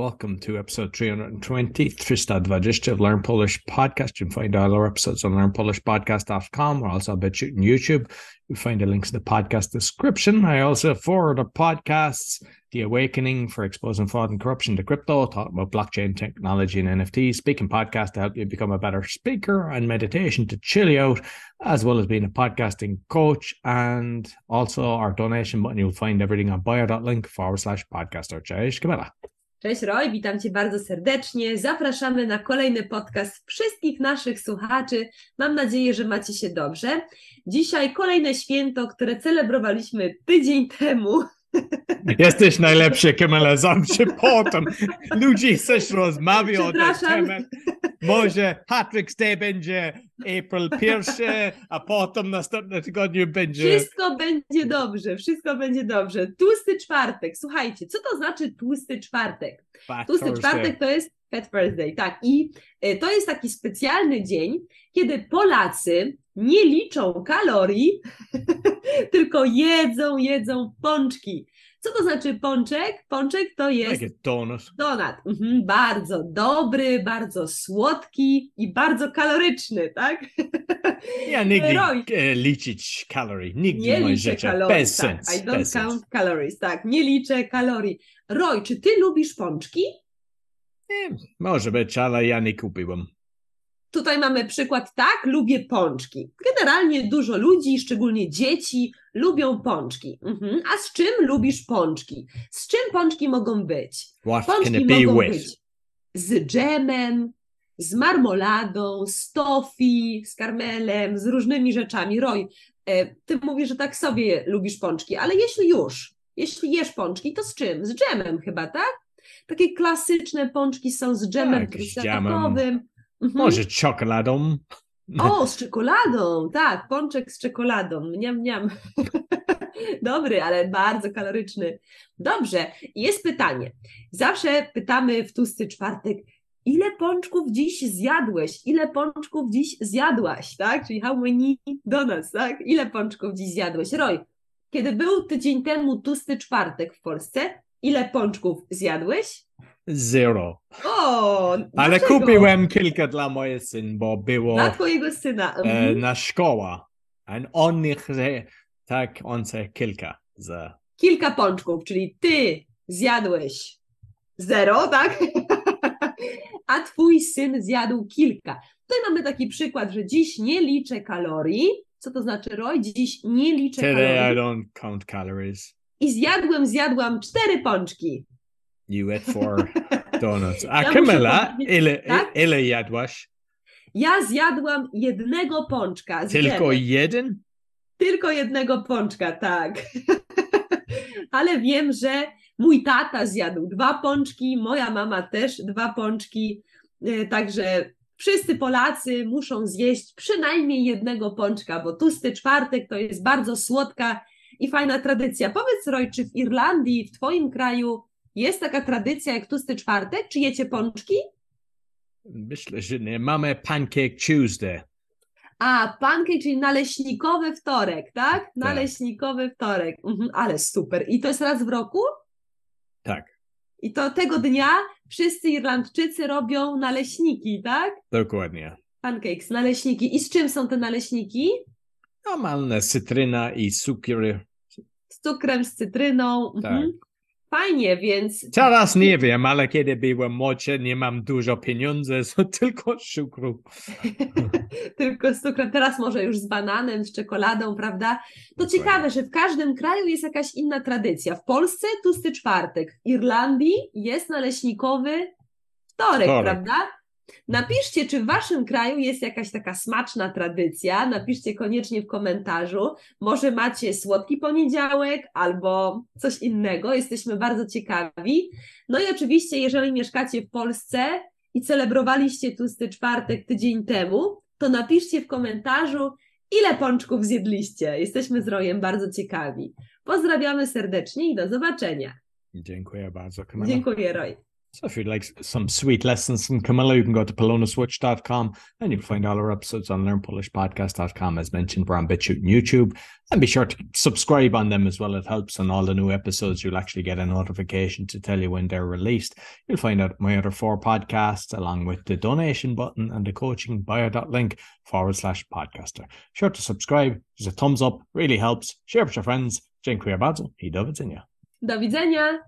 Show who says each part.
Speaker 1: Welcome to episode 320, 320 of Learn Polish Podcast. You can find all our episodes on learnpolishpodcast.com. We're also a bit shooting YouTube. You find the links in the podcast description. I also forward the podcasts, The Awakening for Exposing Fraud and Corruption to Crypto, talk about blockchain technology and NFTs, speaking podcast to help you become a better speaker, and meditation to chill you out, as well as being a podcasting coach. And also our donation button. You'll find everything on bio.link forward slash podcaster. Cześć, Kamila.
Speaker 2: Cześć Roy, witam Cię bardzo serdecznie. Zapraszamy na kolejny podcast wszystkich naszych słuchaczy. Mam nadzieję, że macie się dobrze. Dzisiaj kolejne święto, które celebrowaliśmy tydzień temu.
Speaker 1: Jesteś najlepszy, Kamila, zawsze potem. Ludzie chcesz rozmawiać o temat. Może Patrick's Day będzie April 1, a potem następnym tygodniu będzie...
Speaker 2: Wszystko będzie dobrze, wszystko będzie dobrze. Tłusty czwartek. Słuchajcie, co to znaczy tłusty czwartek?
Speaker 1: Fat
Speaker 2: Tłusty
Speaker 1: Thursday.
Speaker 2: czwartek to jest Fat Thursday, tak. I y, to jest taki specjalny dzień, kiedy Polacy nie liczą kalorii, tylko jedzą, jedzą pączki. Co to znaczy pączek? Pączek to jest
Speaker 1: donut.
Speaker 2: donat. Mhm, bardzo dobry, bardzo słodki i bardzo kaloryczny, tak?
Speaker 1: Ja nigdy
Speaker 2: Roy.
Speaker 1: e, liczyć kalorii. Nigdy
Speaker 2: Nie liczę kalorii.
Speaker 1: Bez
Speaker 2: tak.
Speaker 1: sens.
Speaker 2: I don't
Speaker 1: Bez
Speaker 2: count calories. Tak, nie liczę kalorii. Roy, czy ty lubisz pączki?
Speaker 1: E, może być, ale ja nie kupiłem.
Speaker 2: Tutaj mamy przykład, tak, lubię pączki. Generalnie dużo ludzi, szczególnie dzieci, lubią pączki. Mhm. A z czym lubisz pączki? Z czym pączki mogą być?
Speaker 1: What
Speaker 2: Pączki mogą
Speaker 1: with?
Speaker 2: być z dżemem, z marmoladą, z tofi, z karmelem, z różnymi rzeczami. Roy, e, ty mówisz, że tak sobie lubisz pączki, ale jeśli już, jeśli jesz pączki, to z czym? Z dżemem chyba, tak? Takie klasyczne pączki są z dżemem
Speaker 1: Tak,
Speaker 2: truskawkowym. Mhm.
Speaker 1: Może czekoladą?
Speaker 2: O, z czekoladą, tak, pączek z czekoladą, mniam, mniam. Dobry, ale bardzo kaloryczny. Dobrze, jest pytanie. Zawsze pytamy w tłusty czwartek, ile pączków dziś zjadłeś? Ile pączków dziś zjadłaś, tak? Czyli how many donuts, tak? Ile pączków dziś zjadłeś? Roy, kiedy był tydzień temu tłusty czwartek w Polsce, ile pączków zjadłeś?
Speaker 1: Zero.
Speaker 2: O,
Speaker 1: Ale
Speaker 2: dlaczego?
Speaker 1: kupiłem kilka dla mojego syna, bo było
Speaker 2: Dla twojego syna.
Speaker 1: e,
Speaker 2: Mhm.
Speaker 1: na szkoła. A on nie chce, tak, on chce kilka. Za.
Speaker 2: kilka pączków, czyli ty zjadłeś zero, tak? A twój syn zjadł kilka. Tutaj mamy taki przykład, że dziś nie liczę kalorii. Co to znaczy, Roy? Dziś nie liczę
Speaker 1: Today I
Speaker 2: kalorii.
Speaker 1: don't count calories.
Speaker 2: I zjadłem, zjadłam cztery pączki.
Speaker 1: You ate four donuts. A
Speaker 2: Ja powiedzieć-
Speaker 1: ile,
Speaker 2: tak?
Speaker 1: ile jadłaś?
Speaker 2: Ja zjadłam jednego pączka.
Speaker 1: Tylko jeden?
Speaker 2: Tylko jednego pączka, tak. Ale wiem, że mój tata zjadł dwa pączki, moja mama też dwa pączki. E, Także wszyscy Polacy muszą zjeść przynajmniej jednego pączka, bo tłusty czwartek to jest bardzo słodka i fajna tradycja. Powiedz, Roy, czy w Irlandii, w Twoim kraju jest taka tradycja jak tłusty czwartek? Czy jecie pączki?
Speaker 1: Myślę, że nie. Mamy Pancake Tuesday.
Speaker 2: A, pancake, czyli naleśnikowy wtorek, tak? Naleśnikowy wtorek. Mhm, ale super. I to jest raz w roku?
Speaker 1: Tak,
Speaker 2: I to tego dnia wszyscy Irlandczycy robią naleśniki, tak?
Speaker 1: dokładnie.
Speaker 2: Pancakes, naleśniki. I z czym są te naleśniki?
Speaker 1: Normalna cytryna i cukier.
Speaker 2: Z cukrem, z cytryną. Mhm. Fajnie, więc
Speaker 1: Teraz nie wiem, ale kiedy byłem młodszy, nie mam dużo pieniędzy, so tylko cukru.
Speaker 2: tylko z cukrem. Teraz może już z bananem, z czekoladą, prawda? To
Speaker 1: Dokładnie.
Speaker 2: ciekawe, że w każdym kraju jest jakaś inna tradycja. W Polsce tłusty czwartek, w Irlandii jest naleśnikowy wtorek,
Speaker 1: Wtorek.
Speaker 2: prawda? Napiszcie, czy w waszym kraju jest jakaś taka smaczna tradycja. Napiszcie koniecznie w komentarzu. Może macie słodki poniedziałek albo coś innego. Jesteśmy bardzo ciekawi. No i oczywiście, jeżeli mieszkacie w Polsce i celebrowaliście tłusty czwartek tydzień temu, to napiszcie w komentarzu, ile pączków zjedliście. Jesteśmy z Rojem bardzo ciekawi. Pozdrawiamy serdecznie i do zobaczenia.
Speaker 1: Dziękuję bardzo, Kamila.
Speaker 2: Dziękuję, Roy.
Speaker 1: So if you'd like some sweet lessons from Camilla, you can go to polonaswitch.com and you'll find all our episodes on learnpolishpodcast.com. As mentioned, we're on BitChute and YouTube. And be sure to subscribe on them as well. It helps on all the new episodes. You'll actually get a notification to tell you when they're released. You'll find out my other four podcasts along with the donation button and the coaching bio.link forward slash podcaster. Be Sure to subscribe. There's a thumbs up, really helps. Share with your friends. Dziękuję bardzo i do widzenia.
Speaker 2: Do widzenia.